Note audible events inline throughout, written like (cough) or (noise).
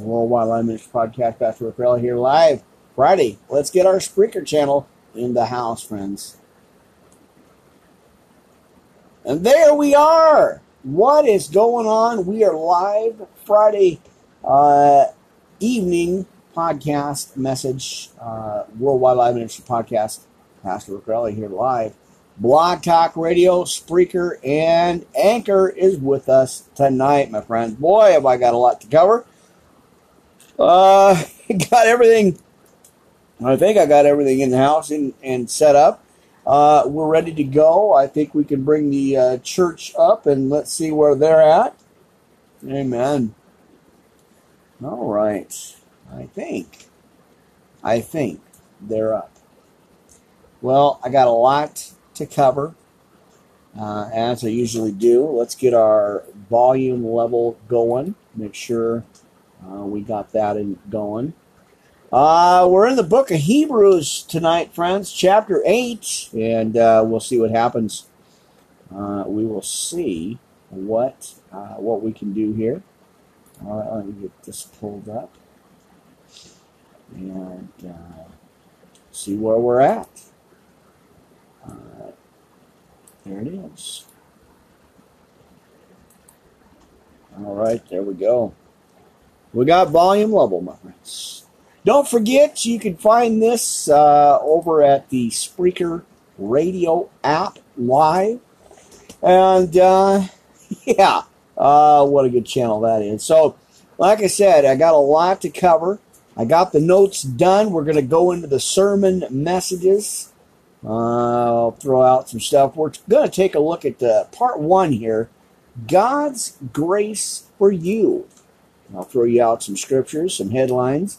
Worldwide Live Ministry Podcast. Pastor Rickrella here live Friday. Let's get our Spreaker channel in the house, friends. And there we are. What is going on? We are live Friday uh, evening podcast message. Uh, Worldwide Live Ministry Podcast. Pastor Rickrella here live. Blog Talk Radio, Spreaker, and Anchor is with us tonight, my friends. Boy, have I got a lot to cover. Uh, (laughs) got everything. I think I got everything in the house and, and set up. Uh, we're ready to go. I think we can bring the uh, church up and let's see where they're at. Amen. All right. I think. I think they're up. Well, I got a lot to cover, uh, as I usually do. Let's get our volume level going. Make sure uh, we got that in going. Uh, we're in the book of Hebrews tonight, friends, chapter 8, and uh, we'll see what happens. Uh, we will see what uh, what we can do here. All right, let me get this pulled up and see where we're at. There it is. All right, there we go. We got volume level, friends. Don't forget, you can find this uh, over at the Spreaker Radio app live. And uh, (laughs) yeah, uh, what a good channel that is. So, like I said, I got a lot to cover. I got the notes done. We're going to go into the sermon messages. Uh, I'll throw out some stuff. We're going to take a look at uh, part one here God's grace for you. I'll throw you out some scriptures, some headlines,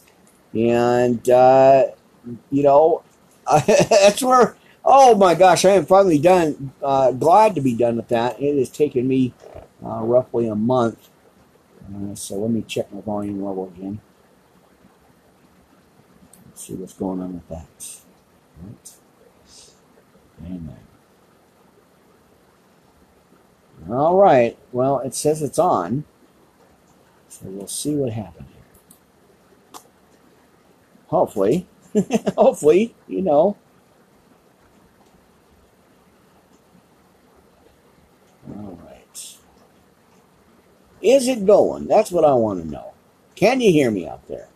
and, uh, you know, (laughs) that's where, oh my gosh, I am finally done. Uh, glad to be done with that. It has taken me uh, roughly a month. Uh, so let me check my volume level again. Let's see what's going on with that. Right. All right. Well, it says it's on. So we'll see what happens here. Hopefully. (laughs) Hopefully, you know. All right. Is it going? That's what I want to know. Can you hear me out there?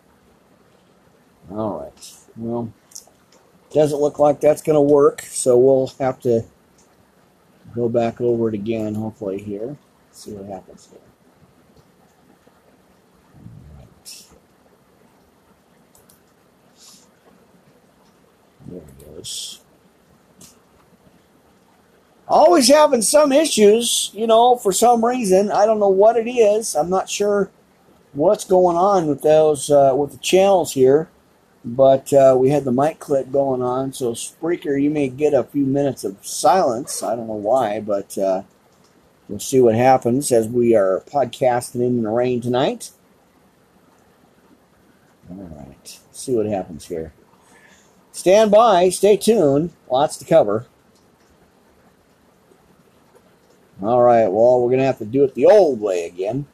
All right. Well, doesn't look like that's going to work, so we'll have to go back over it again, hopefully, here. See what happens here. Always having some issues, you know, for some reason. I don't know what it is. I'm not sure what's going on with those, uh, with the channels here. But uh, we had the mic clip going on, so Spreaker, you may get a few minutes of silence. I don't know why, but uh, we'll see what happens as we are podcasting in the rain tonight. All right, see what happens here. Stand by, stay tuned. Lots to cover. All right, well, we're going to have to do it the old way again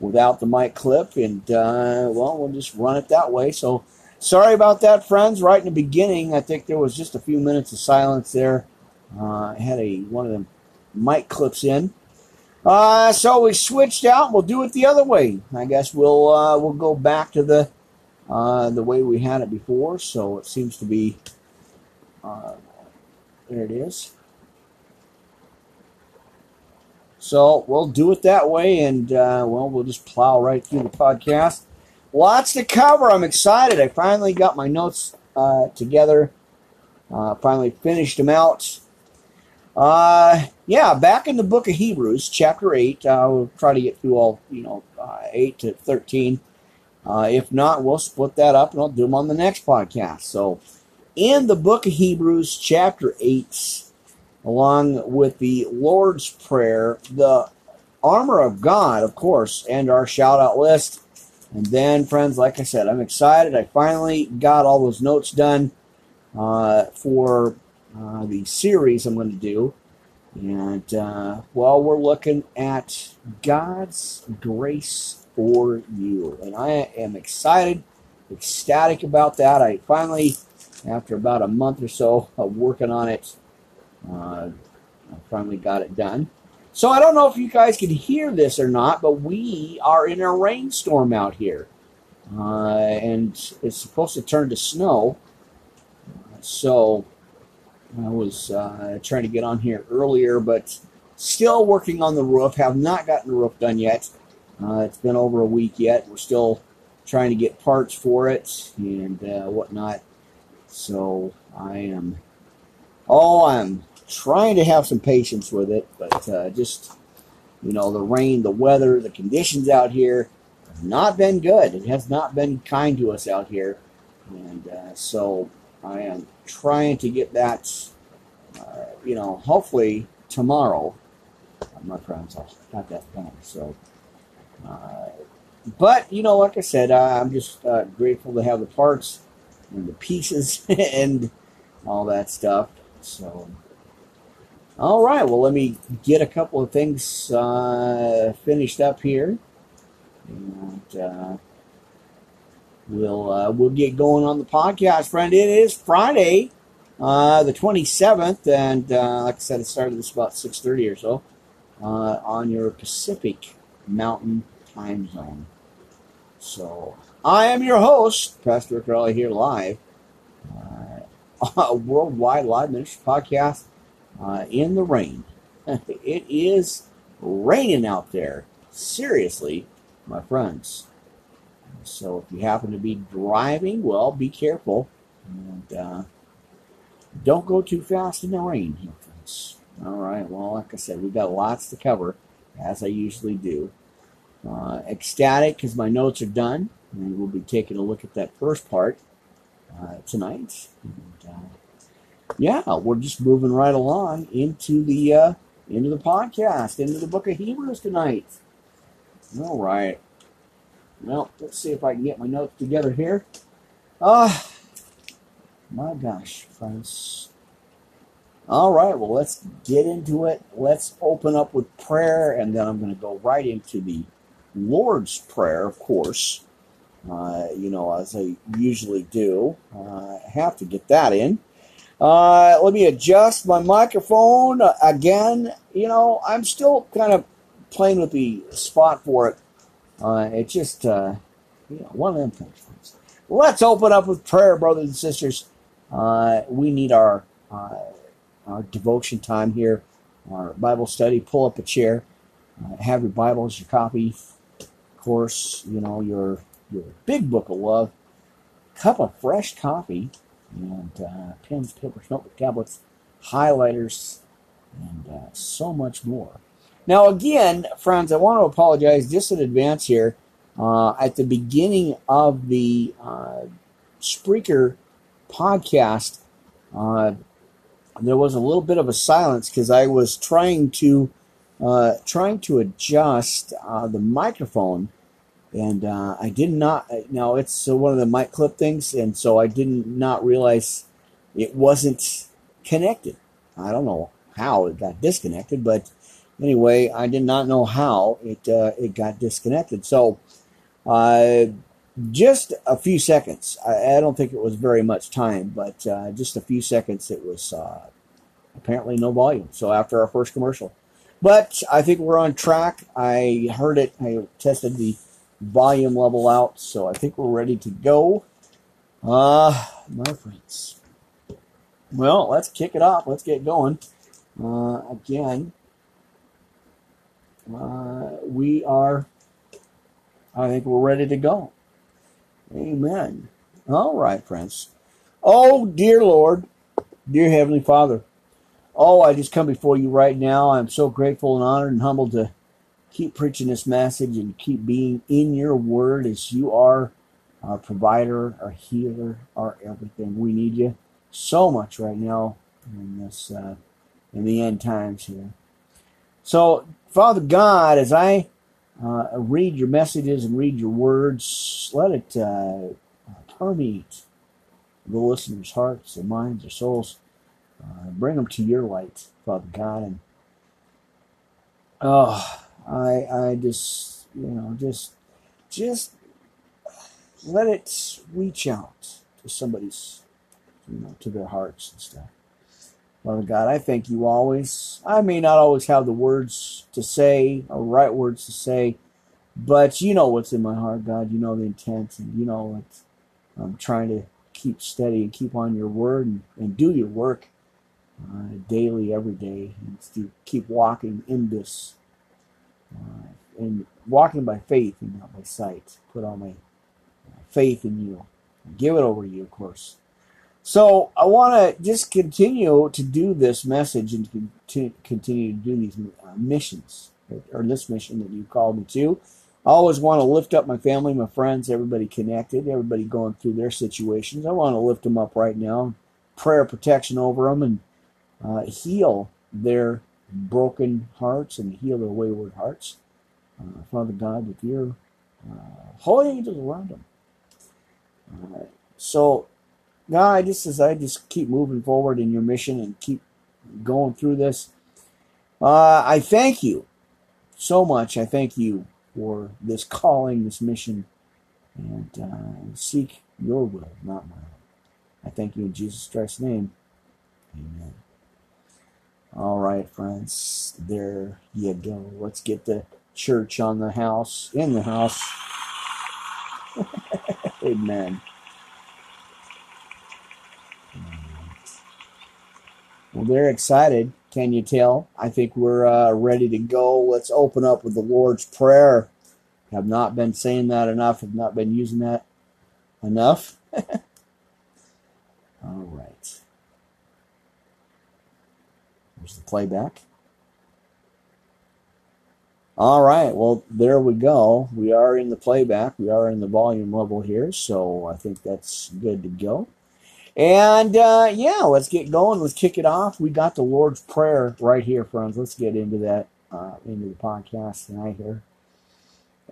without the mic clip, and uh, well, we'll just run it that way. So, Sorry about that, friends. Right in the beginning, I think there was just a few minutes of silence there. Uh, I had a one of them mic clips in. Uh, so we switched out. We'll do it the other way. I guess we'll uh, we'll go back to the uh, the way we had it before. So it seems to be uh, there. It is. So we'll do it that way, and uh, well, we'll just plow right through the podcast. Lots to cover. I'm excited. I finally got my notes uh, together. Uh, finally finished them out. Uh, yeah, back in the book of Hebrews, chapter 8. I'll try to get through all, you know, uh, 8 to 13. Uh, if not, we'll split that up and I'll do them on the next podcast. So, in the book of Hebrews, chapter 8, along with the Lord's Prayer, the armor of God, of course, and our shout out list and then, friends, like I said, I'm excited. I finally got all those notes done uh, for uh, the series I'm going to do. And, uh, well, we're looking at God's grace for you. And I am excited, ecstatic about that. I finally, after about a month or so of working on it, uh, I finally got it done. So I don't know if you guys can hear this or not, but we are in a rainstorm out here. Uh, and it's supposed to turn to snow. So I was uh, trying to get on here earlier, but still working on the roof. Have not gotten the roof done yet. Uh, it's been over a week yet. We're still trying to get parts for it and uh, whatnot. So I am, oh, I'm trying to have some patience with it, but uh, just, you know, the rain, the weather, the conditions out here have not been good. It has not been kind to us out here. And uh, so I am trying to get that, uh, you know, hopefully tomorrow, my friends, I'll got that done. So, uh, but you know, like I said, I'm just uh, grateful to have the parts and the pieces (laughs) and all that stuff. So, all right, well, let me get a couple of things uh, finished up here, and uh, we'll uh, we'll get going on the podcast, friend. It is Friday, the twenty seventh, and like I said, it started this about six thirty or so on your Pacific Mountain Time Zone. So I am your host, Pastor Rick here live, uh, (laughs) worldwide live ministry podcast uh, in the rain. (laughs) it is raining out there. Seriously, my friends. So if you happen to be driving, well, be careful. And uh, don't go too fast in the rain. All right. Well, like I said, we've got lots to cover, as I usually do. Uh, ecstatic because my notes are done. And we'll be taking a look at that first part uh, tonight. And, uh, yeah, we're just moving right along into the uh, into the podcast, into the book of Hebrews tonight. All right. Well, let's see if I can get my notes together here. Ah, my gosh, friends. All right, well, let's get into it. Let's open up with prayer, and then I'm going to go right into the Lord's Prayer, of course. Uh, you know, as I usually do. Uh, I have to get that in. Uh, let me adjust my microphone again. You know, I'm still kind of playing with the spot for it uh, it's just uh, you know, one of them things. Let's open up with prayer, brothers and sisters. Uh, we need our our devotion time here, our Bible study. Pull up a chair, uh, have your Bibles, your copy, of course, you know your your big book of love, cup of fresh coffee, and uh, pens, papers, notebook, tablets, highlighters, and so much more. Now, again, friends, I want to apologize just in advance here. Uh, at the beginning of the uh, Spreaker podcast, uh, there was a little bit of a silence because I was trying to uh, trying to adjust uh, the microphone, and uh, I did not. Now it's one of the mic clip things, and so I did not realize it wasn't connected. I don't know how it got disconnected, but anyway, I did not know how it uh, it got disconnected. So, uh, just a few seconds. I, I, don't think it was very much time, but uh, just a few seconds. It was uh, apparently no volume. So after our first commercial, but I think we're on track. I heard it. I tested the volume level out, so I think we're ready to go. Uh, my friends. Well, let's kick it off. Let's get going. Uh, again, uh, we are, I think we're ready to go. Amen. All right, friends. Oh, dear Lord, dear Heavenly Father. Oh, I just come before you right now. I'm so grateful and honored and humbled to keep preaching this message and keep being in your word as you are our provider, our healer, our everything. We need you so much right now in this uh, in the end times here. So, Father God, as I uh, read your messages and read your words, let it uh, permeate the listeners' hearts, their minds, their souls. Uh, bring them to your light, Father God. And oh, I, I just, you know, just just let it reach out to somebody's, you know, to their hearts and stuff. Father God, I thank you always. I may not always have the words to say or right words to say, but you know what's in my heart, God. You know the intent, and you know what I'm trying to keep steady and keep on your word and, and do your work uh, daily, every day, and to keep walking in this uh, and walking by faith and not by sight. Put all my faith in you. Give it over to you, of course. So I want to just continue to do this message and to continue to do these uh, missions, or this mission that you called me to. I always want to lift up my family, my friends, everybody connected, everybody going through their situations. I want to lift them up right now, prayer protection over them, and uh, heal their broken hearts and heal their wayward hearts. Uh, Father God, with your uh, holy angels around them. Uh, so, God, just as I just keep moving forward in your mission and keep going through this, uh, I thank you so much. I thank you for this calling, this mission, and uh, seek your will, not mine. I thank you in Jesus Christ's name. Amen. All right, friends, there you go. Let's get the church on the house, in the house. (laughs) Amen. Well, they're excited. Can you tell? I think we're uh, ready to go. Let's open up with the Lord's Prayer. Have not been saying that enough. Have not been using that enough. (laughs) All right. There's the playback. All right, well, there we go. We are in the playback. We are in the volume level here, so I think that's good to go. And uh, yeah, let's get going. Let's kick it off. We got the Lord's Prayer right here, friends. Let's get into that, uh, into the podcast tonight here.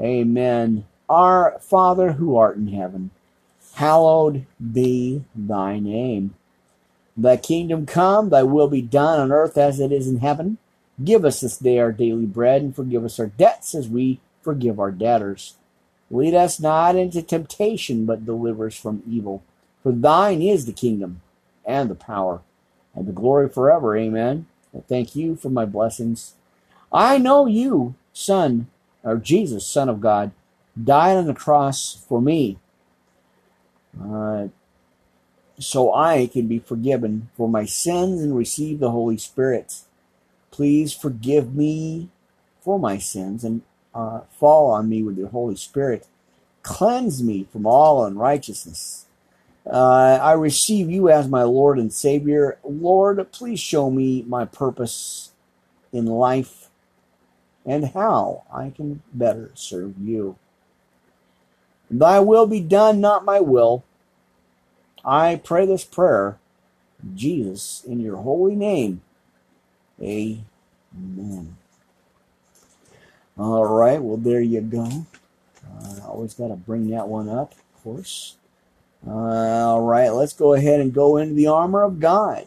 Amen. Our Father who art in heaven, hallowed be thy name. Thy kingdom come, thy will be done on earth as it is in heaven. Give us this day our daily bread, and forgive us our debts as we forgive our debtors. Lead us not into temptation, but deliver us from evil. For thine is the kingdom, and the power, and the glory forever. Amen. I thank you for my blessings. I know you, Son, or Jesus, Son of God, died on the cross for me, uh, so I can be forgiven for my sins and receive the Holy Spirit. Please forgive me for my sins and uh, fall on me with your Holy Spirit. Cleanse me from all unrighteousness. Uh, I receive you as my Lord and Savior. Lord, please show me my purpose in life and how I can better serve you. Thy will be done, not my will. I pray this prayer, Jesus, in your holy name. Amen. All right, well, there you go. Uh, always got to bring that one up, of course. All right, let's go ahead and go into the armor of God.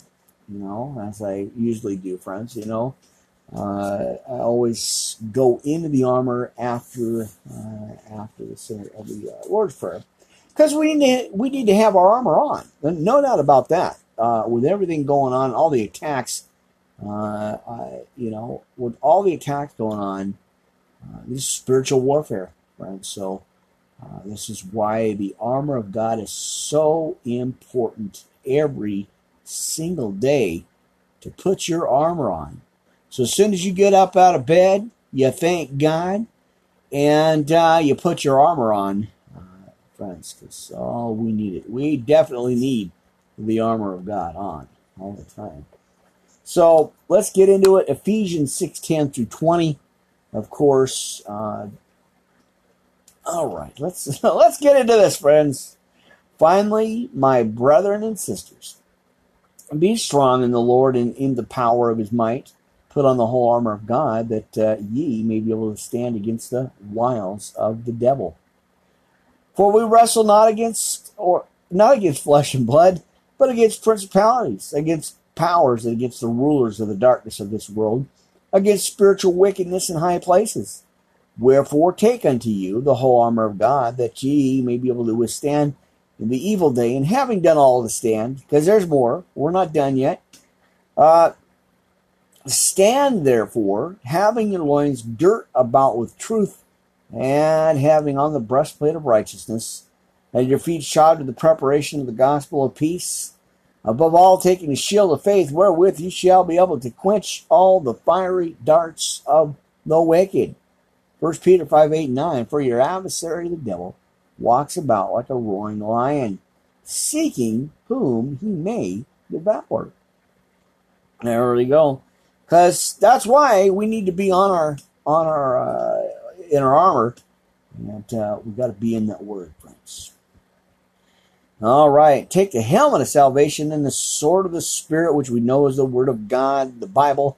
You know, as I usually do, friends. You know, uh, I always go into the armor after uh, after the, center of the uh, Lord's Prayer because we need to, we need to have our armor on. No doubt about that. Uh, with everything going on, all the attacks uh, I, you know, with all the attacks going on, uh, this is spiritual warfare, right? So, uh, this is why the armor of God is so important every single day to put your armor on. So, as soon as you get up out of bed, you thank God and uh, you put your armor on, uh, friends, because all we need it. We definitely need the armor of God on all the time. So let's get into it. Ephesians 6 10 through 20. Of course. Uh, all right, let's (laughs) let's get into this, friends. Finally, my brethren and sisters, be strong in the Lord and in the power of his might. Put on the whole armor of God, that uh, ye may be able to stand against the wiles of the devil. For we wrestle not against or not against flesh and blood, but against principalities, against powers and against the rulers of the darkness of this world, against spiritual wickedness in high places. Wherefore take unto you the whole armor of God, that ye may be able to withstand in the evil day, and having done all to stand, because there's more, we're not done yet. Uh, stand therefore, having your loins girt about with truth, and having on the breastplate of righteousness, and your feet shod with the preparation of the gospel of peace. Above all, taking the shield of faith, wherewith you shall be able to quench all the fiery darts of the wicked. 1 Peter 5 8 9 For your adversary, the devil, walks about like a roaring lion, seeking whom he may devour. There we go. Because that's why we need to be on our on our uh, in our armor, and uh, we got to be in that word, friends. All right, take the helmet of salvation and the sword of the Spirit, which we know is the Word of God, the Bible.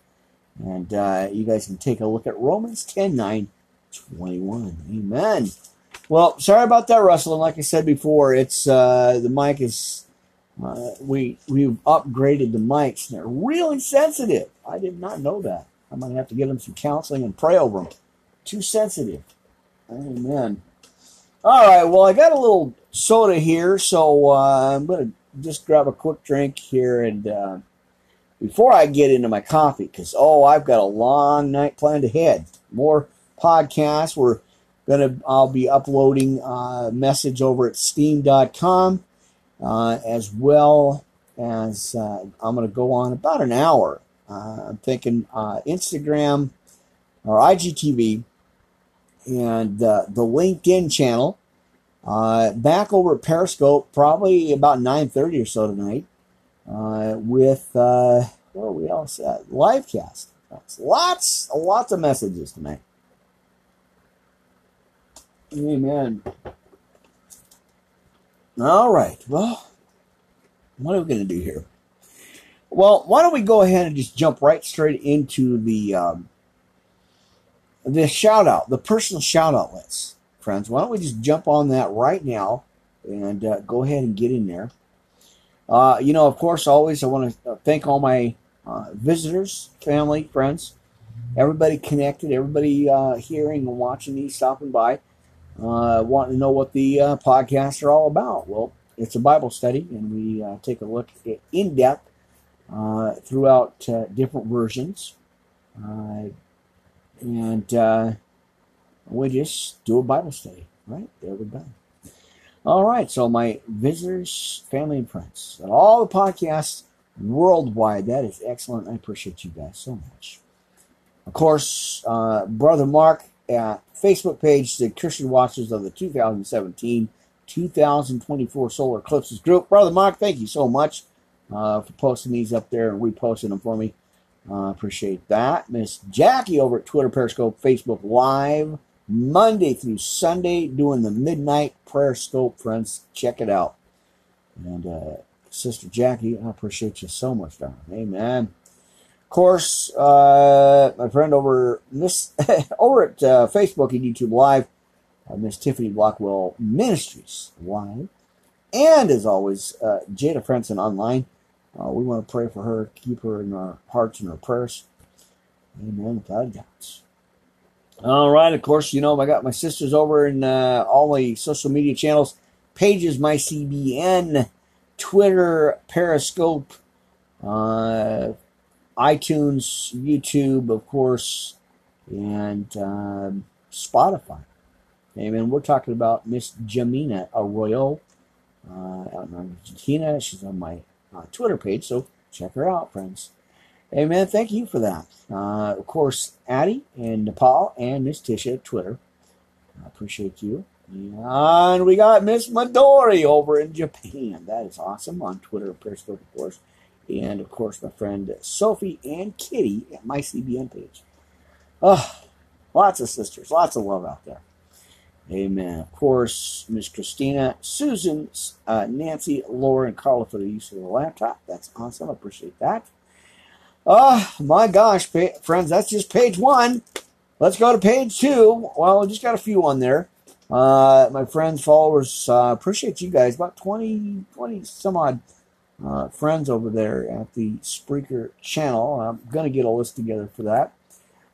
And uh, you guys can take a look at Romans 10 9 21. Amen. Well, sorry about that, Russell. And like I said before, it's uh, the mic is uh, we we've upgraded the mics. They're really sensitive. I did not know that. I might have to give them some counseling and pray over them. Too sensitive. Amen. All right. Well, I got a little soda here, so uh, I'm gonna just grab a quick drink here and uh, before I get into my coffee, because oh, I've got a long night planned ahead. More podcasts. We're gonna I'll be uploading a message over at steam.com uh, as well as uh, I'm gonna go on about an hour. Uh, I'm thinking uh, Instagram or IGTV and uh, the LinkedIn channel. Uh, back over at Periscope, probably about 9:30 or so tonight, Uh, with where are we all set? Livecast. Lots, lots of messages tonight. Amen. All right. Well, what are we going to do here? Well, why don't we go ahead and just jump right straight into the um, the shout out, the personal shout out list, friends. Why don't we just jump on that right now and uh, go ahead and get in there? Uh, you know, of course, always I want to thank all my uh, visitors, family, friends, everybody connected, everybody uh, hearing and watching these, stopping by uh, wanting to know what the uh, podcasts are all about. Well, it's a Bible study, and we uh, take a look at in depth uh, throughout different versions. And we just do a Bible study, right? There we go. All right, so my visitors, family, and friends, and all the podcasts worldwide, that is excellent. I appreciate you guys so much. Of course, Brother Mark at Facebook page, the Christian Watchers of the 2017 2024 Solar Eclipses Group. Brother Mark, thank you so much uh, for posting these up there and reposting them for me. Uh, appreciate that. Miss Jackie over at Twitter, Periscope, Facebook Live, Monday through Sunday, doing the midnight prayer scope, friends. Check it out. And uh, Sister Jackie, I appreciate you so much, darling. Amen Of course, uh, my friend over Miss (laughs) over at uh, Facebook and YouTube Live, uh, Miss Tiffany Blockwell Ministries Live, and as always, uh, Jada Frenson online. Uh, we want to pray for her, keep her in our hearts and our prayers. Amen. God doubts. All right. Of course, you know I got my sisters over in uh, all the social media channels, pages, my CBN, Twitter, Periscope. Uh, iTunes, YouTube, of course, and um, Spotify. Amen. We're talking about Miss Jamina Arroyo uh, out in Argentina. She's on my uh, Twitter page, so check her out, friends. Amen. Thank you for that. Uh, of course, Addie and Nepal and Miss Tisha Twitter. I appreciate you. And we got Miss Midori over in Japan. That is awesome on Twitter, Periscope, of course and of course my friend Sophie and Kitty at my CBN page. Oh, lots of sisters, lots of love out there. Amen. Of course, Miss Christina, Susan, uh, Nancy, Laura, and Carla for the use of the laptop. That's awesome. I appreciate that. Oh, my gosh, friends, that's just page one. Let's go to page two. Well, I just got a few on there. Uh, my friends, followers, uh, appreciate you guys. About 20, 20 some odd uh, friends over there at the Spreaker channel. I'm going to get a list together for that.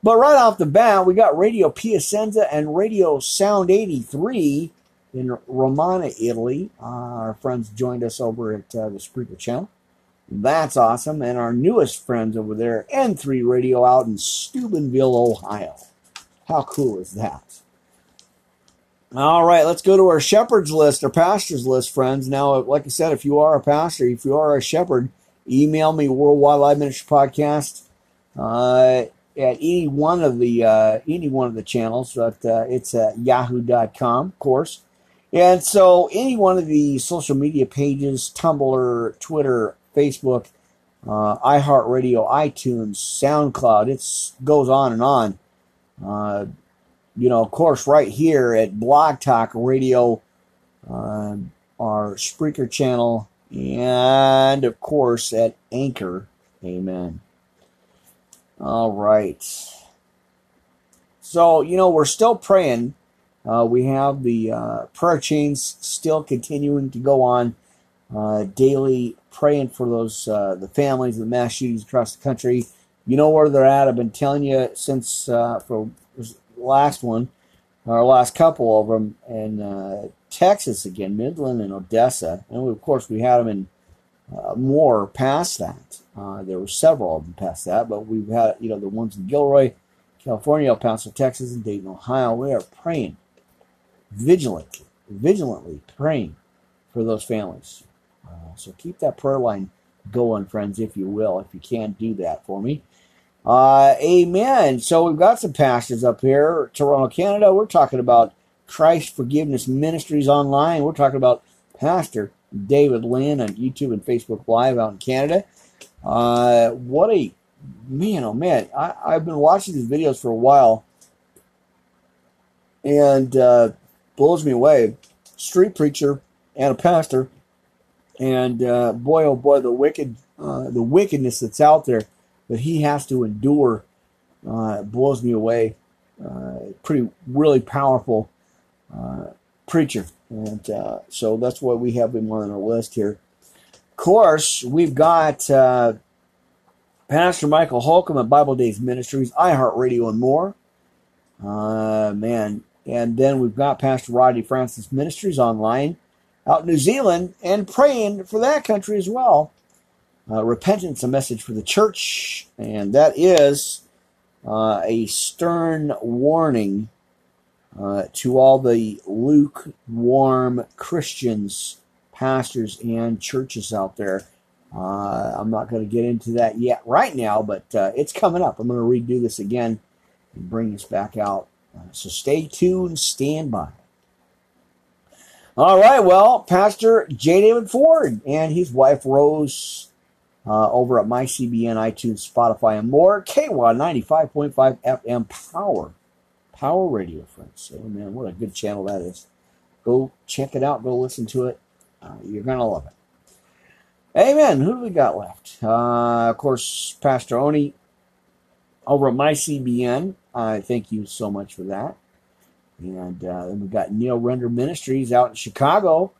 But right off the bat, we got Radio Piacenza and Radio Sound 83 in Romana, Italy. Uh, our friends joined us over at uh, the Spreaker channel. That's awesome. And our newest friends over there, N3 Radio out in Steubenville, Ohio. How cool is that? All right, let's go to our shepherd's list, our pastor's list, friends. Now, like I said, if you are a pastor, if you are a shepherd, email me Worldwide Live Ministry Podcast uh, at any one of the uh, any one of the channels. But uh, it's at yahoo.com, of course. And so, any one of the social media pages, Tumblr, Twitter, Facebook, uh, iHeartRadio, iTunes, SoundCloud, it goes on and on. You know, of course, right here at Blog Talk Radio, uh, our Spreaker channel, and of course at Anchor. Amen. All right. So, you know, we're still praying. Uh, we have the uh, prayer chains still continuing to go on uh, daily, praying for those uh, the families of the mass shootings across the country. You know where they're at. I've been telling you since uh, for last one, our last couple of them in uh, Texas again, Midland and Odessa, and we, of course we had them in uh, more past that. Uh, there were several of them past that, but we've had you know the ones in Gilroy, California, El Paso, Texas, and Dayton, Ohio. We are praying vigilantly, vigilantly praying for those families. Uh, so keep that prayer line going, friends, if you will, if you can do that for me. Uh, amen. So we've got some pastors up here, Toronto, Canada. We're talking about Christ Forgiveness Ministries online. We're talking about Pastor David Lynn on YouTube and Facebook Live out in Canada. Uh, what a man, oh man! I, I've been watching these videos for a while, and uh, blows me away. Street preacher and a pastor, and uh, boy, oh boy, the wicked, uh, the wickedness that's out there that he has to endure uh, blows me away. Uh, pretty, really powerful uh, preacher. And uh, so that's why we have him on our list here. Of course, we've got uh, Pastor Michael Holcomb at Bible Days Ministries, iHeartRadio, and more. Man. And then we've got Pastor Rodney Francis Ministries online out in New Zealand and praying for that country as well uh, repentance, a message for the church, and that is uh, a stern warning uh, to all the lukewarm Christians, pastors, and churches out there. Uh, I'm not going to get into that yet right now, but uh, it's coming up. I'm going to redo this again and bring this back out. Uh, so stay tuned, stand by. All right, well, Pastor J. David Ford and his wife Rose uh, over at MyCBN, iTunes, Spotify, and more. KWA 95.5 FM Power. Power Radio, friends. Oh, man, what a good channel that is. Go check it out. Go listen to it. Uh, you're going to love it. Amen. Who do we got left? Uh, of course, Pastor Oni over at MyCBN. I thank you so much for that. And uh, then we've got Neil Render Ministries out in Chicago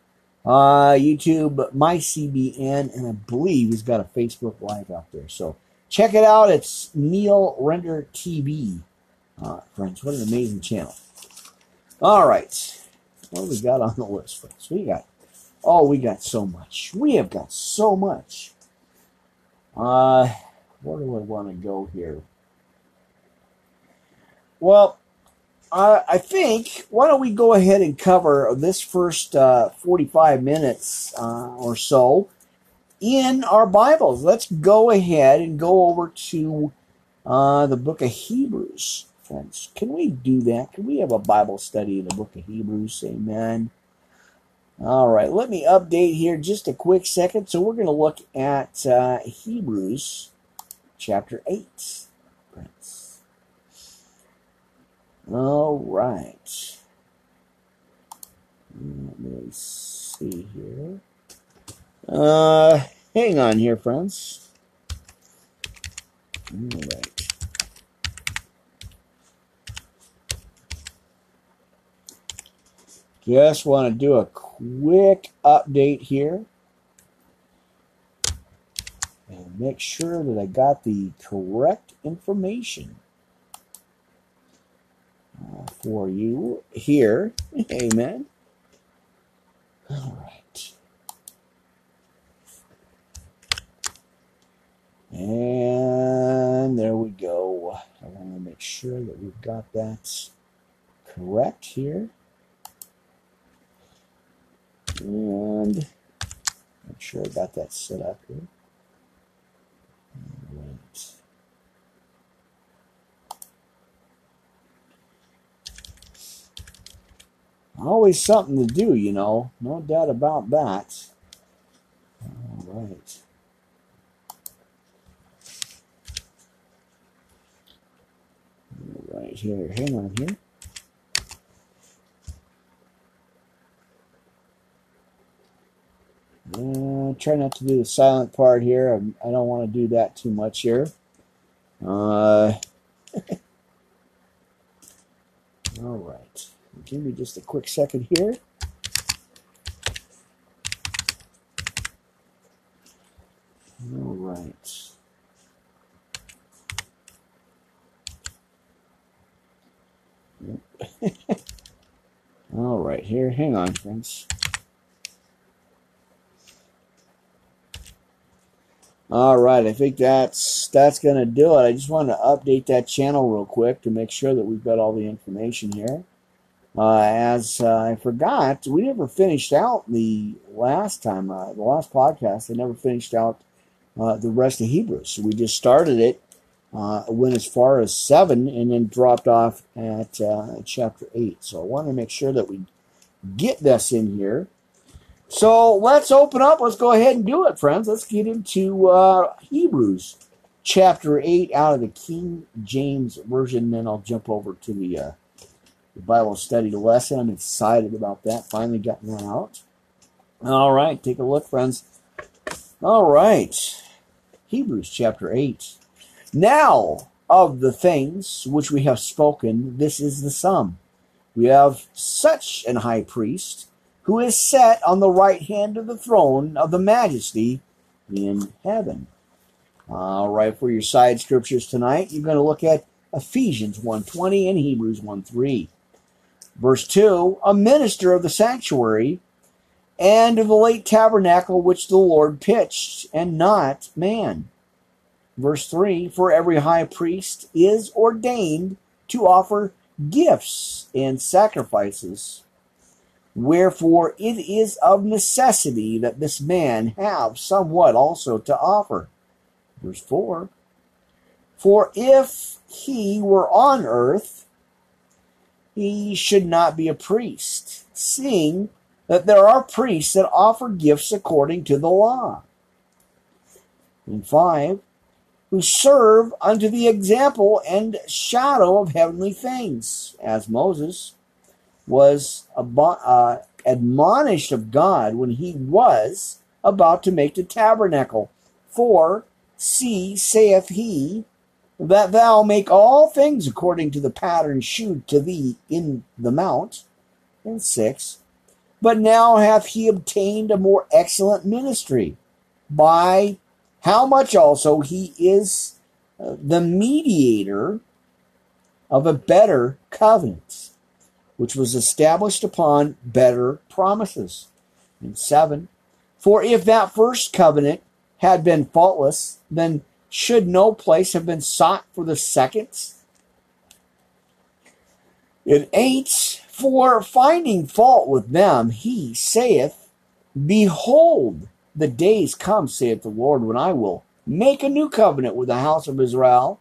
uh, YouTube, my CBN, and I believe he's got a Facebook Live out there. So check it out. It's Neil Render TV. Uh, friends, what an amazing channel. All right. What do we got on the list, friends? We got, oh, we got so much. We have got so much. Uh, where do I want to go here? Well, uh, I think why don't we go ahead and cover this first uh, 45 minutes uh, or so in our Bibles. Let's go ahead and go over to uh, the book of Hebrews, friends. Can we do that? Can we have a Bible study in the book of Hebrews? Amen. All right, let me update here just a quick second. So we're going to look at uh, Hebrews chapter 8. All right. Let me see here. Uh, hang on here, friends. All right. Just want to do a quick update here and make sure that I got the correct information for you here. Amen. All right. And there we go. I want to make sure that we've got that correct here. And make sure I got that set up here. All right. Always something to do, you know. No doubt about that. All right. Right here. Hang on here. Uh, try not to do the silent part here. I, I don't want to do that too much here. Uh, (laughs) all right. Give me just a quick second here. All right. (laughs) All right, here, hang on, friends. All right, I think that's that's gonna do it. I just wanted to update that channel real quick to make sure that we've got all the information here. Uh, as uh, I forgot, we never finished out the last time, uh, the last podcast. I never finished out uh, the rest of Hebrews. So we just started it, uh, went as far as seven, and then dropped off at uh, chapter eight. So I want to make sure that we get this in here. So let's open up. Let's go ahead and do it, friends. Let's get into Hebrews chapter eight out of the King James version. Then I'll jump over to the the Bible study lesson. I'm excited about that. Finally gotten that out. All right, take a look, friends. All right, Hebrews chapter 8. Now, of the things which we have spoken, this is the sum. We have such an high priest who is set on the right hand of the throne of the majesty in heaven. All right, for your side scriptures tonight, you're going to look at Ephesians 1.20 and Hebrews 1.3. Verse 2 A minister of the sanctuary and of the late tabernacle which the Lord pitched, and not man. Verse 3 For every high priest is ordained to offer gifts and sacrifices. Wherefore it is of necessity that this man have somewhat also to offer. Verse 4 For if he were on earth, he should not be a priest, seeing that there are priests that offer gifts according to the law. And five, who serve unto the example and shadow of heavenly things, as Moses was uh, admonished of God when he was about to make the tabernacle. For, see, saith he, that thou make all things according to the pattern shewed to thee in the mount. And six, but now hath he obtained a more excellent ministry, by how much also he is uh, the mediator of a better covenant, which was established upon better promises. And seven, for if that first covenant had been faultless, then should no place have been sought for the seconds? It ain't for finding fault with them, he saith, Behold, the days come, saith the Lord, when I will make a new covenant with the house of Israel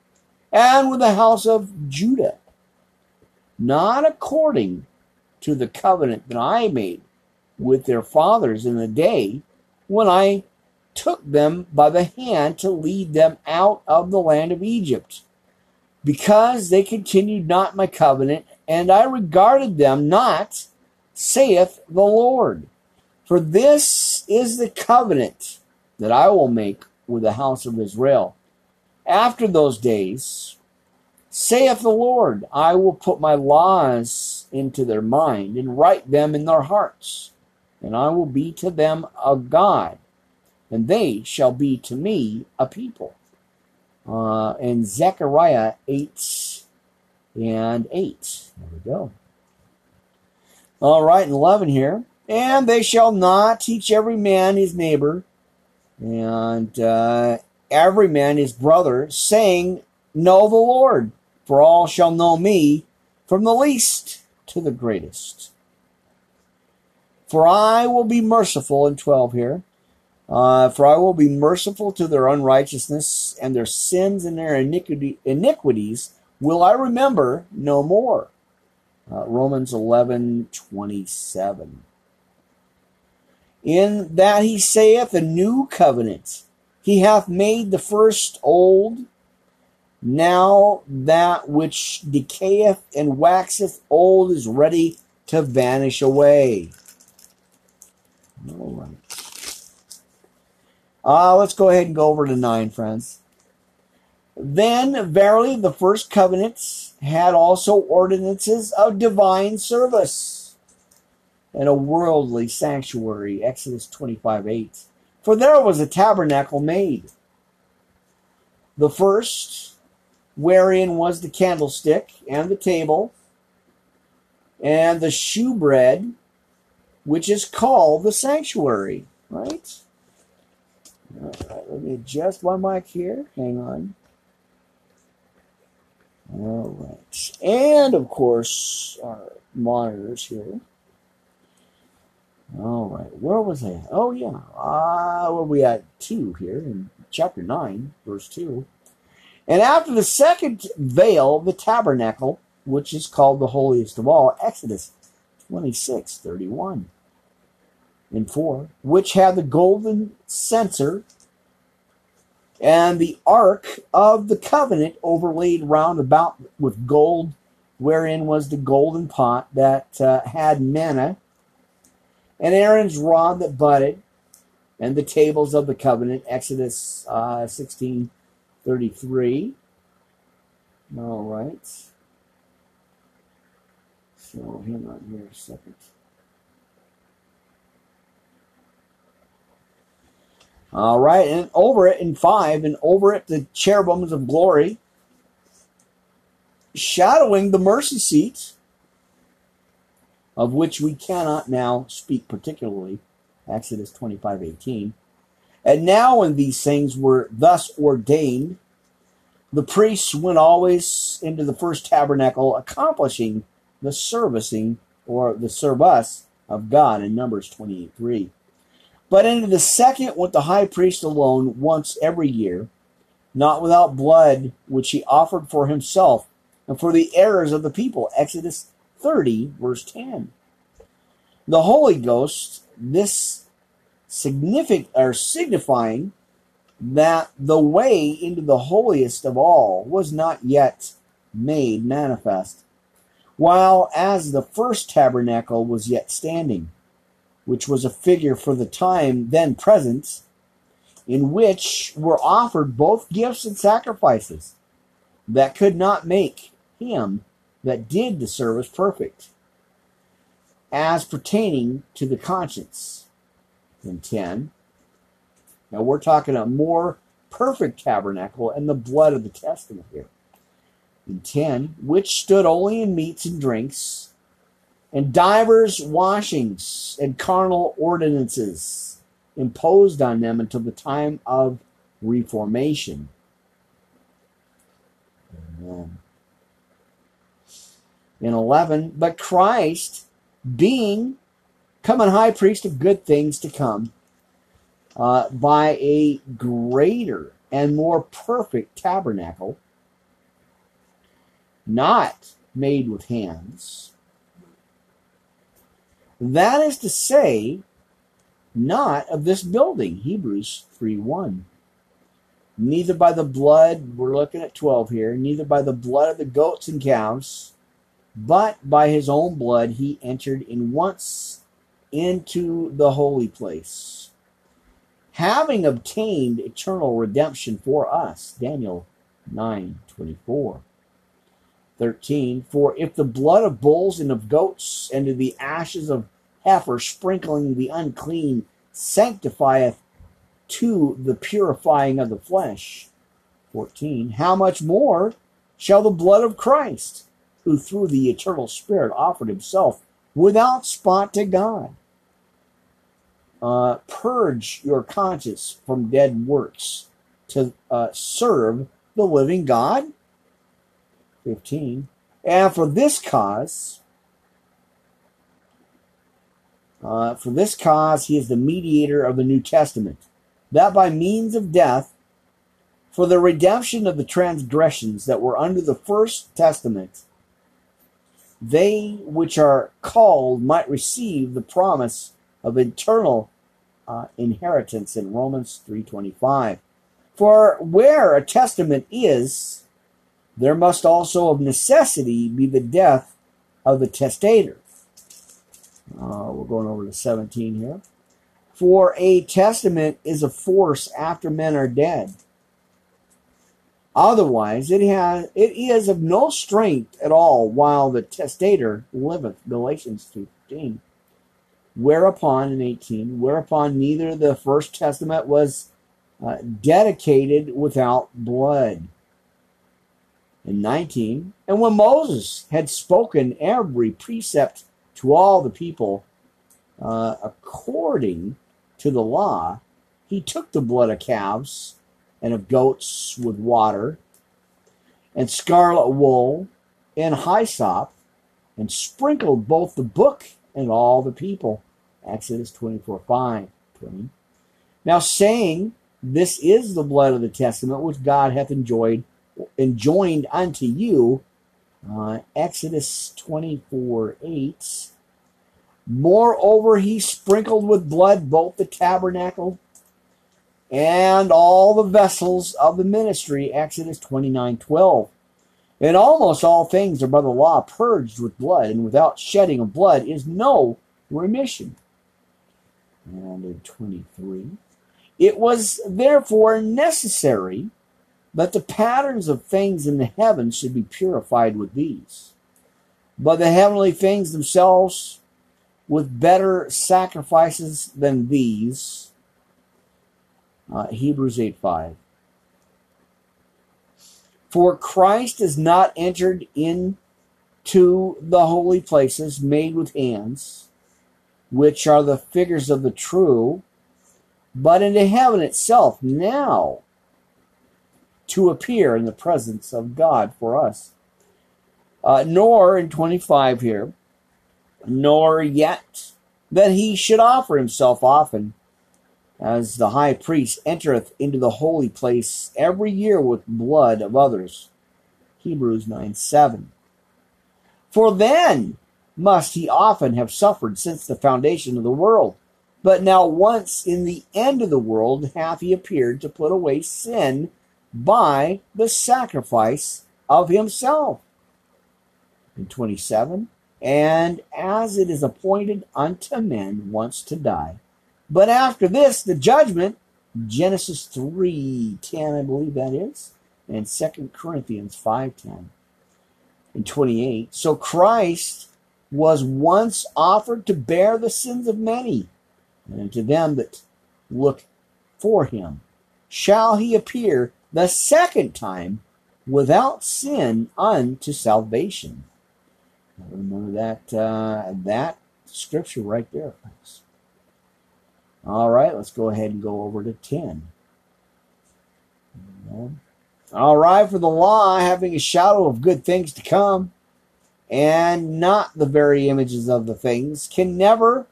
and with the house of Judah, not according to the covenant that I made with their fathers in the day when I took them by the hand to lead them out of the land of Egypt. Because they continued not my covenant, and I regarded them not, saith the Lord. For this is the covenant that I will make with the house of Israel. After those days, saith the Lord, I will put my laws into their mind and write them in their hearts, and I will be to them a God, and they shall be to me a people. Uh, and Zechariah 8 and 8. There we go. All right, and 11 here. And they shall not teach every man his neighbor and uh, every man his brother, saying, Know the Lord, for all shall know me, from the least to the greatest. For I will be merciful, in 12 here, uh, for I will be merciful to their unrighteousness, and their sins and their iniquity, iniquities will I remember no more. Uh, Romans 11 27. In that he saith a new covenant, he hath made the first old. Now that which decayeth and waxeth old is ready to vanish away. All right. Uh, let's go ahead and go over to 9, friends. Then, verily, the first covenants had also ordinances of divine service and a worldly sanctuary. Exodus 25 8. For there was a tabernacle made. The first, wherein was the candlestick and the table and the shewbread, which is called the sanctuary. Right? All right, let me adjust my mic here. Hang on. All right. And of course, our monitors here. All right. Where was I? Oh, yeah. Uh, where we at? Two here in chapter 9, verse 2. And after the second veil, the tabernacle, which is called the holiest of all, Exodus 26, 31 and 4, which had the golden censer and the ark of the covenant overlaid round about with gold, wherein was the golden pot that uh, had manna, and Aaron's rod that budded, and the tables of the covenant, Exodus uh, 16 33. All right. So, hang on here a second. All right, and over it in five, and over it the cherubims of glory, shadowing the mercy seat, of which we cannot now speak particularly, Exodus 25 18. And now, when these things were thus ordained, the priests went always into the first tabernacle, accomplishing the servicing or the service of God in Numbers 28 3. But into the second went the high priest alone once every year, not without blood, which he offered for himself and for the errors of the people. Exodus 30, verse 10. The Holy Ghost, this significant or signifying that the way into the holiest of all was not yet made manifest, while as the first tabernacle was yet standing which was a figure for the time then present, in which were offered both gifts and sacrifices that could not make him that did the service perfect, as pertaining to the conscience. In 10. Now we're talking a more perfect tabernacle and the blood of the testament here. In 10, which stood only in meats and drinks, and divers washings and carnal ordinances imposed on them until the time of reformation. Amen. In 11, but Christ, being common high priest of good things to come, uh, by a greater and more perfect tabernacle, not made with hands, that is to say, not of this building, Hebrews 3 1. Neither by the blood, we're looking at 12 here, neither by the blood of the goats and calves, but by his own blood he entered in once into the holy place, having obtained eternal redemption for us. Daniel 9 24. 13. For if the blood of bulls and of goats and of the ashes of heifer sprinkling the unclean sanctifieth to the purifying of the flesh. 14. How much more shall the blood of Christ, who through the eternal Spirit offered himself without spot to God, uh, purge your conscience from dead works to uh, serve the living God? 15. And for this cause, uh, for this cause he is the mediator of the New Testament, that by means of death, for the redemption of the transgressions that were under the first testament, they which are called might receive the promise of eternal uh, inheritance in Romans 3:25. For where a testament is, there must also of necessity be the death of the testator. Uh, we're going over to 17 here. For a testament is a force after men are dead. Otherwise, it has it is of no strength at all while the testator liveth. Galatians 2.15. Whereupon, in 18, whereupon neither the first testament was uh, dedicated without blood. In 19, and when Moses had spoken every precept to all the people uh, according to the law, he took the blood of calves and of goats with water and scarlet wool and hyssop and sprinkled both the book and all the people. Exodus 24 5. 20. Now, saying, This is the blood of the testament which God hath enjoyed, enjoined unto you. Uh, Exodus 24 8. Moreover, he sprinkled with blood both the tabernacle and all the vessels of the ministry. Exodus 29 12. In almost all things are by the law purged with blood, and without shedding of blood is no remission and in 23. It was therefore necessary that the patterns of things in the heavens should be purified with these. But the heavenly things themselves, with better sacrifices than these. Uh, Hebrews 8 5. For Christ has not entered into the holy places made with hands which are the figures of the true, but into heaven itself now to appear in the presence of God for us. Uh, nor in 25 here, nor yet that he should offer himself often, as the high priest entereth into the holy place every year with blood of others. Hebrews 9 7. For then must he often have suffered since the foundation of the world. But now, once in the end of the world, hath he appeared to put away sin by the sacrifice of himself. In 27, and as it is appointed unto men once to die, but after this the judgment, Genesis 3:10, I believe that is, and 2 Corinthians 5:10. In 28, so Christ was once offered to bear the sins of many, and to them that look for him shall he appear the second time without sin unto salvation. remember that uh, that scripture right there. All right, let's go ahead and go over to 10. All right, for the law having a shadow of good things to come and not the very images of the things, can never,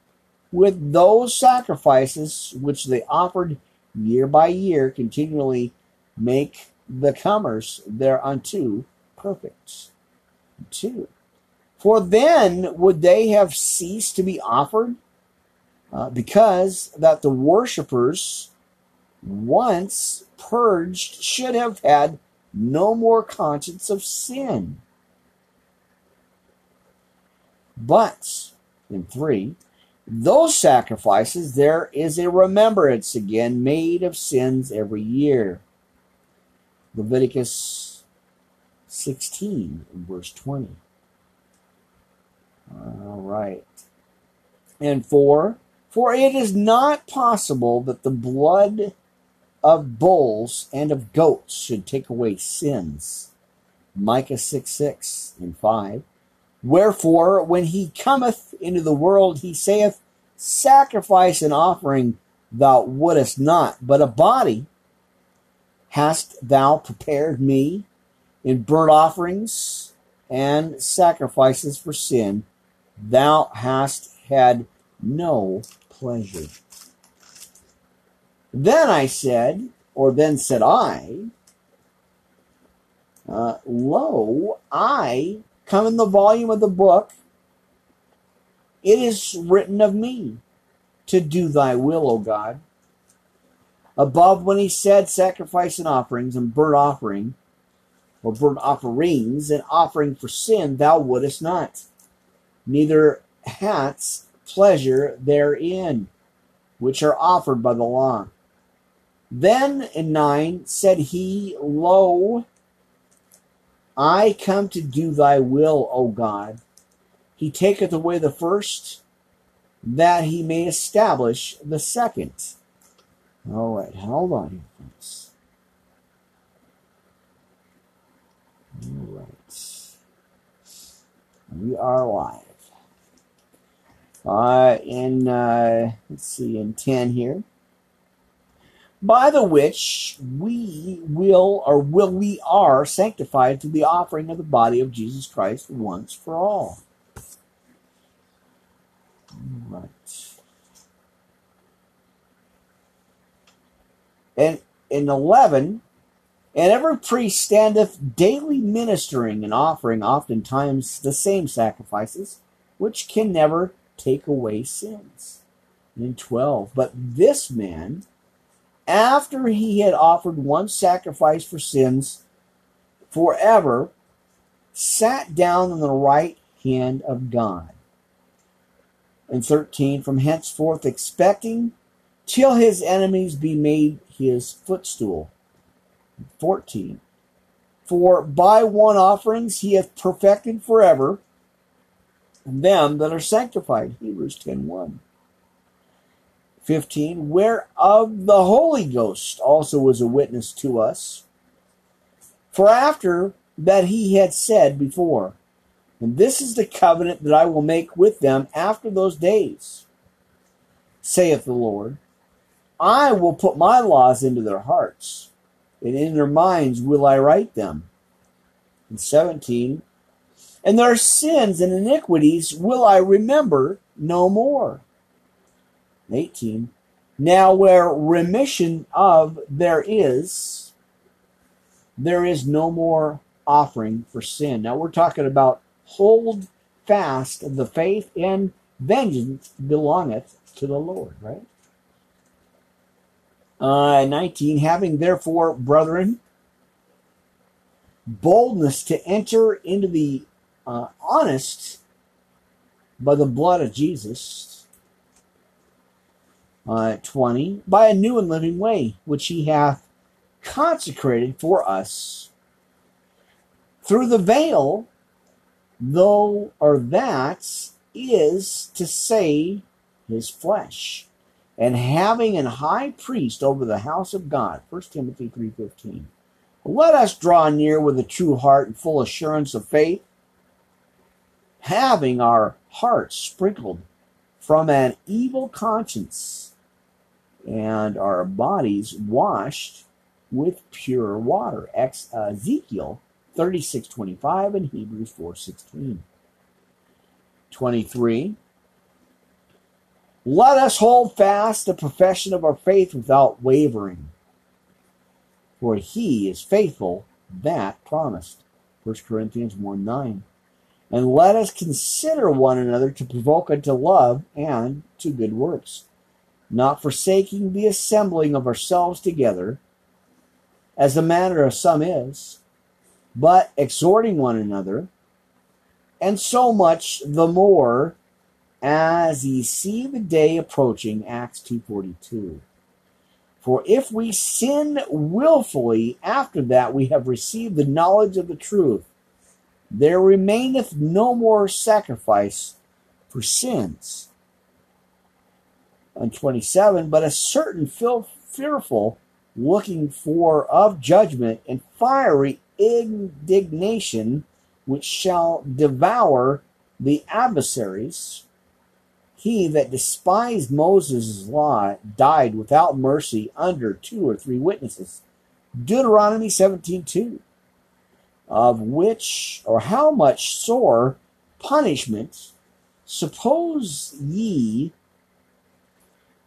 with those sacrifices which they offered year by year, continually make the comers thereunto perfect. Two. For then would they have ceased to be offered, uh, because that the worshippers, once purged, should have had no more conscience of sin But, in 3, those sacrifices, there is a remembrance again made of sins every year. Leviticus 16, verse 20. All right. And 4, for it is not possible that the blood of bulls and of goats should take away sins. Micah 6 6 and 5. Wherefore, when he cometh into the world, he saith, Sacrifice and offering thou wouldest not, but a body hast thou prepared me in burnt offerings and sacrifices for sin. Thou hast had no pleasure. Then I said, or then said I, uh, Lo, I come in the volume of the book. It is written of me to do thy will, O God. Above, when he said, Sacrifice and offerings and burnt offering, or burnt offerings and offering for sin, thou wouldest not, neither hadst pleasure therein, which are offered by the law. Then in 9 said he, Lo, I come to do thy will, O God. He taketh away the first, that he may establish the second. All right, hold on here, folks. All right. We are live. Uh, in, uh, let's see, in 10 here by the which we will or will we are sanctified through the offering of the body of Jesus Christ once for all. Right. And in 11, and every priest standeth daily ministering and offering oftentimes the same sacrifices, which can never take away sins. And in 12, but this man after he had offered one sacrifice for sins forever, sat down on the right hand of God. And 13, from henceforth expecting till his enemies be made his footstool. 14, for by one offerings he hath perfected forever them that are sanctified. Hebrews 10 1. 15, whereof the Holy Ghost also was a witness to us. For after that he had said before, and this is the covenant that I will make with them after those days, saith the Lord. I will put my laws into their hearts, and in their minds will I write them. And 17, and their sins and iniquities will I remember no more. 18. Now, where remission of there is, there is no more offering for sin. Now, we're talking about hold fast the faith and vengeance belongeth to the Lord, right? Uh, 19. Having therefore, brethren, boldness to enter into the uh, honest by the blood of Jesus uh, 20, by a new and living way, which he hath consecrated for us through the veil, though or that is to say his flesh, and having an high priest over the house of God. 1 Timothy 3.15. Let us draw near with a true heart and full assurance of faith, having our hearts sprinkled from an evil conscience and our bodies washed with pure water. Uh, Ezekiel 36:25 and Hebrews 4:16. 23 Let us hold fast the profession of our faith without wavering. For he is faithful that promised. 1 Corinthians 1 9. And let us consider one another to provoke unto love and to good works not forsaking the assembling of ourselves together, as the manner of some is, but exhorting one another, and so much the more as ye see the day approaching acts 242 for if we sin wilfully after that we have received the knowledge of the truth. There remaineth no more sacrifice for sins. And 27 but a certain fearful looking for of judgment and fiery indignation which shall devour the adversaries. He that despised Moses' law died without mercy under two or three witnesses. Deuteronomy 17:2. Of which or how much sore punishment suppose ye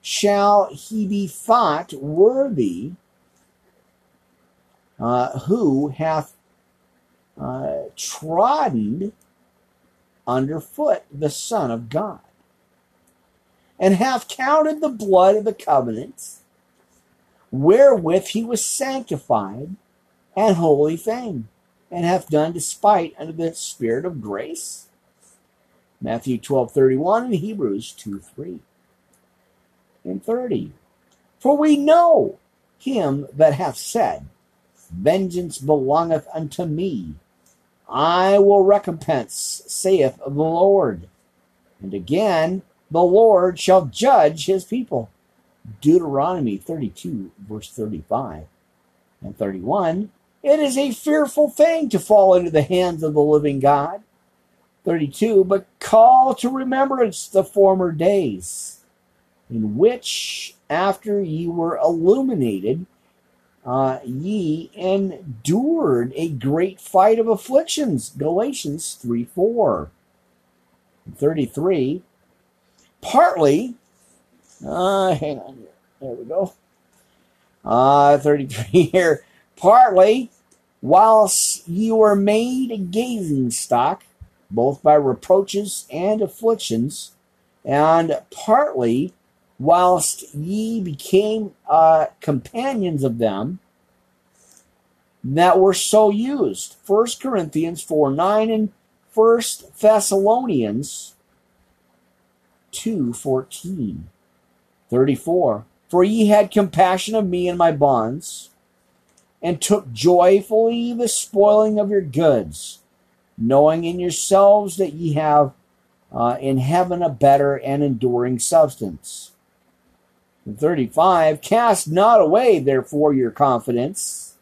shall he be thought worthy uh, who hath uh, trodden underfoot the Son of God, and hath counted the blood of the covenant wherewith he was sanctified and holy thing, and hath done despite unto the Spirit of grace. Matthew twelve thirty one and Hebrews 2 3 and 30. For we know him that hath said, Vengeance belongeth unto me. I will recompense, saith the Lord. And again, the Lord shall judge his people. Deuteronomy 32, verse 35 and 31. It is a fearful thing to fall into the hands of the living God. 32. But call to remembrance the former days, in which, after ye were illuminated, uh, ye endured a great fight of afflictions. Galatians 3 4. 33. Partly, uh, hang on here. There we go. Uh, 33 (laughs) here. Partly, whilst ye were made a gazing stock, both by reproaches and afflictions, and partly whilst ye became uh, companions of them that were so used. 1 Corinthians 4 9 and 1 Thessalonians 2 14. 34. For ye had compassion of me and my bonds, and took joyfully the spoiling of your goods, knowing in yourselves that ye have uh, in heaven a better and enduring substance. 35 Cast not away, therefore, your confidence,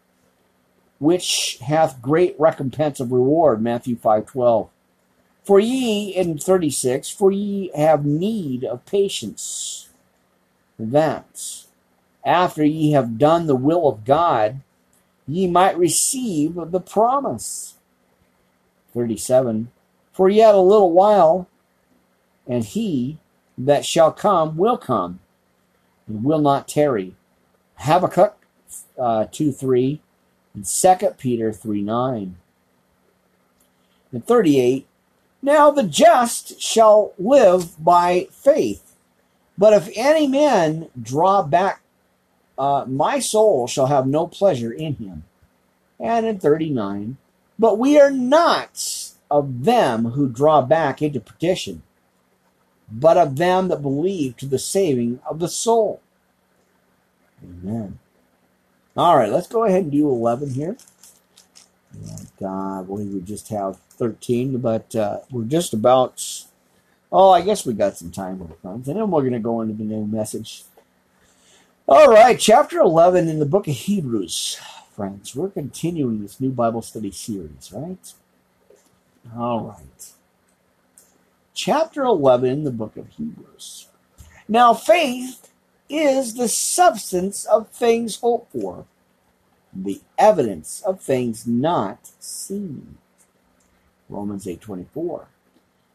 which hath great recompense of reward. Matthew 5 12. For ye, in 36, for ye have need of patience, that after ye have done the will of God, ye might receive the promise. 37. For yet a little while, and he that shall come will come and will not tarry. Habakkuk uh, 2 3 and 2 Peter 3 9. And 38 Now the just shall live by faith. But if any man draw back, uh, my soul shall have no pleasure in him. And in 39 But we are not of them who draw back into perdition but of them that believe to the saving of the soul. Amen. All right, let's go ahead and do 11 here. And, uh, we just have 13, but uh, we're just about, oh, I guess we got some time, with friends. And then we're going to go into the new message. All right, chapter 11 in the book of Hebrews, friends. We're continuing this new Bible study series, right? All right chapter 11, in the book of Hebrews. Now, faith is the substance of things hoped for, the evidence of things not seen. Romans 8:24.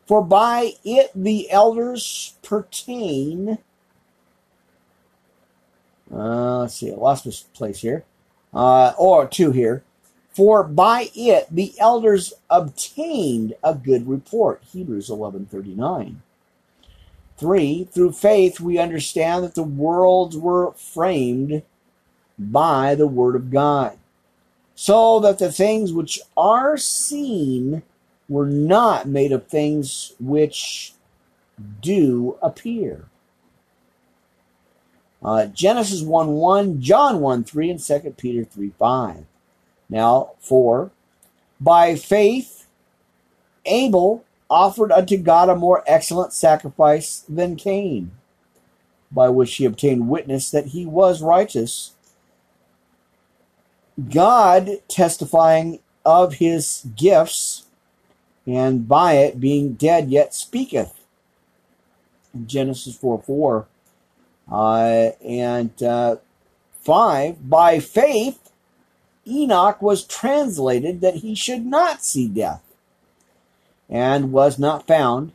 For by it the elders pertain. Uh, let's see, I lost this place here. Uh, or two here. For by it the elders obtained a good report. Hebrews 11:39. 3. Through faith we understand that the worlds were framed by the word of God, so that the things which are seen were not made of things which do appear. Uh, Genesis 1 1, John 1 3, and 2 Peter 3 5. Now, 4. By faith, Abel offered unto God a more excellent sacrifice than Cain, by which he obtained witness that he was righteous. God testifying of his gifts, and by it being dead yet speaketh. Genesis 4 4. Uh, and uh, 5. By faith, Enoch was translated that he should not see death, and was not found,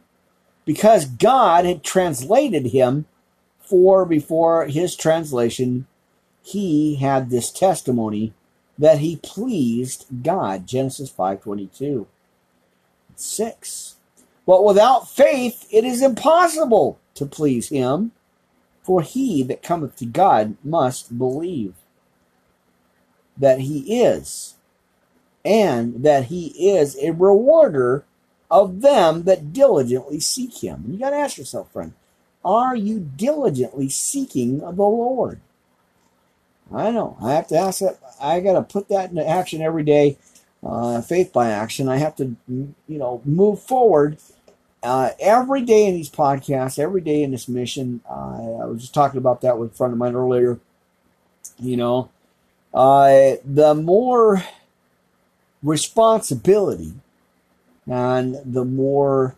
because God had translated him. For before his translation, he had this testimony that he pleased God. Genesis 5:22. 6. But without faith it is impossible to please him, for he that cometh to God must believe that he is, and that he is a rewarder of them that diligently seek him. You got to ask yourself, friend, are you diligently seeking the Lord? I know. I have to ask that. I got to put that into action every day. Uh, faith by action. I have to, you know, move forward uh, every day in these podcasts, every day in this mission. Uh, I was just talking about that with a friend of mine earlier. You know, uh, the more responsibility and the more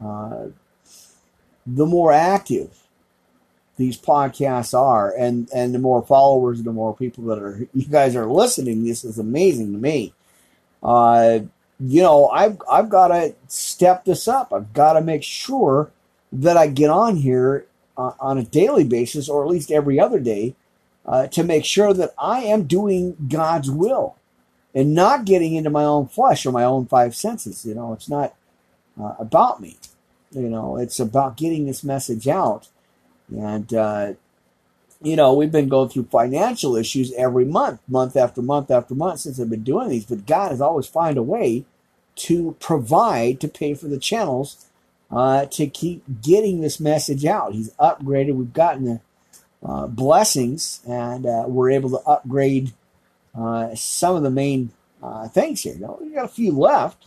uh, the more active these podcasts are and and the more followers the more people that are you guys are listening this is amazing to me uh, you know i've i've got to step this up. I've got to make sure that i get on here uh, on a daily basis or at least every other day uh, to make sure that i am doing god's will and not getting into my own flesh or my own five senses. You know it's not uh, about me. You know it's about getting this message out. And, uh, you know, we've been going through financial issues every month, month after month after month since I've been doing these. But God has always found a way to provide to pay for the channels uh, to keep getting this message out. He's upgraded. We've gotten the uh, blessings, and uh, we're able to upgrade uh, some of the main uh, things here. Now, we've got a few left,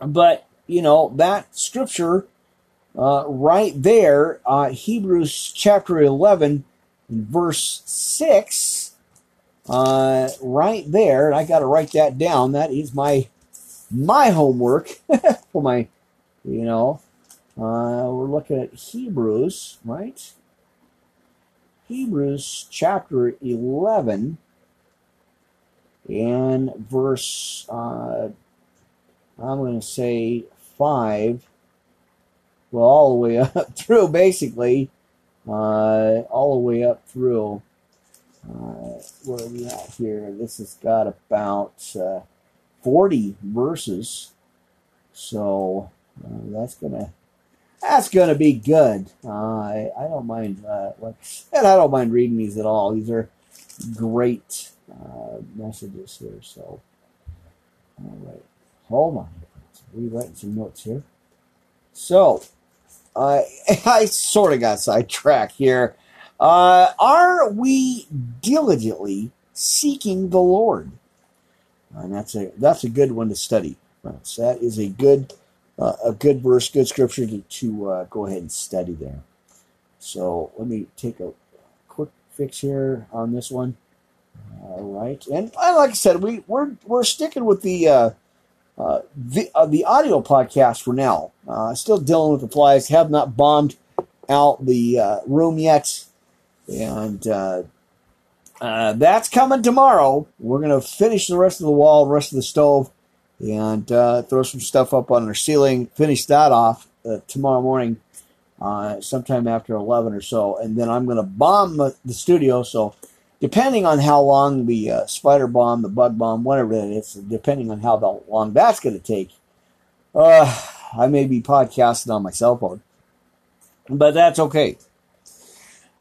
but you know that scripture uh, right there, uh, Hebrews chapter 11, verse 6, uh, right there, and I got to write that down. That is my my homework (laughs) for my, you know, uh, we're looking at Hebrews, right? Hebrews chapter 11 and verse, uh, I'm going to say 5 well, all the way (laughs) up through, basically, uh, all the way up through. Uh, where are we at here? This has got about uh, 40 verses, so uh, that's gonna that's gonna be good. Uh, I, I don't mind, uh, and I don't mind reading these at all. These are great messages here. So, all right, hold on. Rewriting some notes here. So, uh, (laughs) I sort of got sidetracked here. Uh, are we diligently seeking the Lord? And that's a that's a good one to study. That is a good uh, a good verse, good scripture to, to uh, go ahead and study there. So let me take a quick fix here on this one. All right, and like I said, we we're we're sticking with the uh, the, uh, the audio podcast for now. Uh, still dealing with the flies. Have not bombed out the uh, room yet, and uh, uh, that's coming tomorrow. We're gonna finish the rest of the wall, rest of the stove, and throw some stuff up on our ceiling. Finish that off tomorrow morning, sometime after eleven or so, and then I'm gonna bomb the, the studio. So depending on how long the uh, spider bomb, the bug bomb, whatever it is, depending on how long that's going to take, uh, I may be podcasting on my cell phone. But that's okay.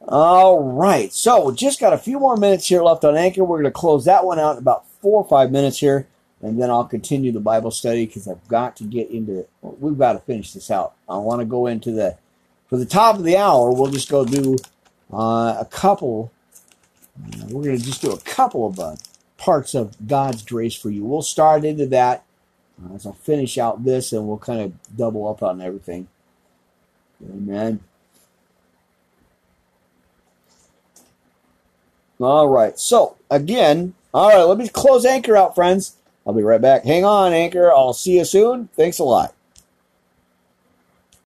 All right. So just got a few more minutes here left on Anchor. We're going to close that one out in about four or five minutes here. and then I'll continue the Bible study because I've got to get into. It. We've got to finish this out. I want to go into the for the top of the hour. We'll just go do uh, a couple. We're going to just do a couple of uh, parts of God's grace for you. We'll start into that uh, as I'll finish out this, and we'll kind of double up on everything. Amen. All right. So again, all right. Let me close Anchor out, friends. I'll be right back. Hang on, Anchor. I'll see you soon. Thanks a lot.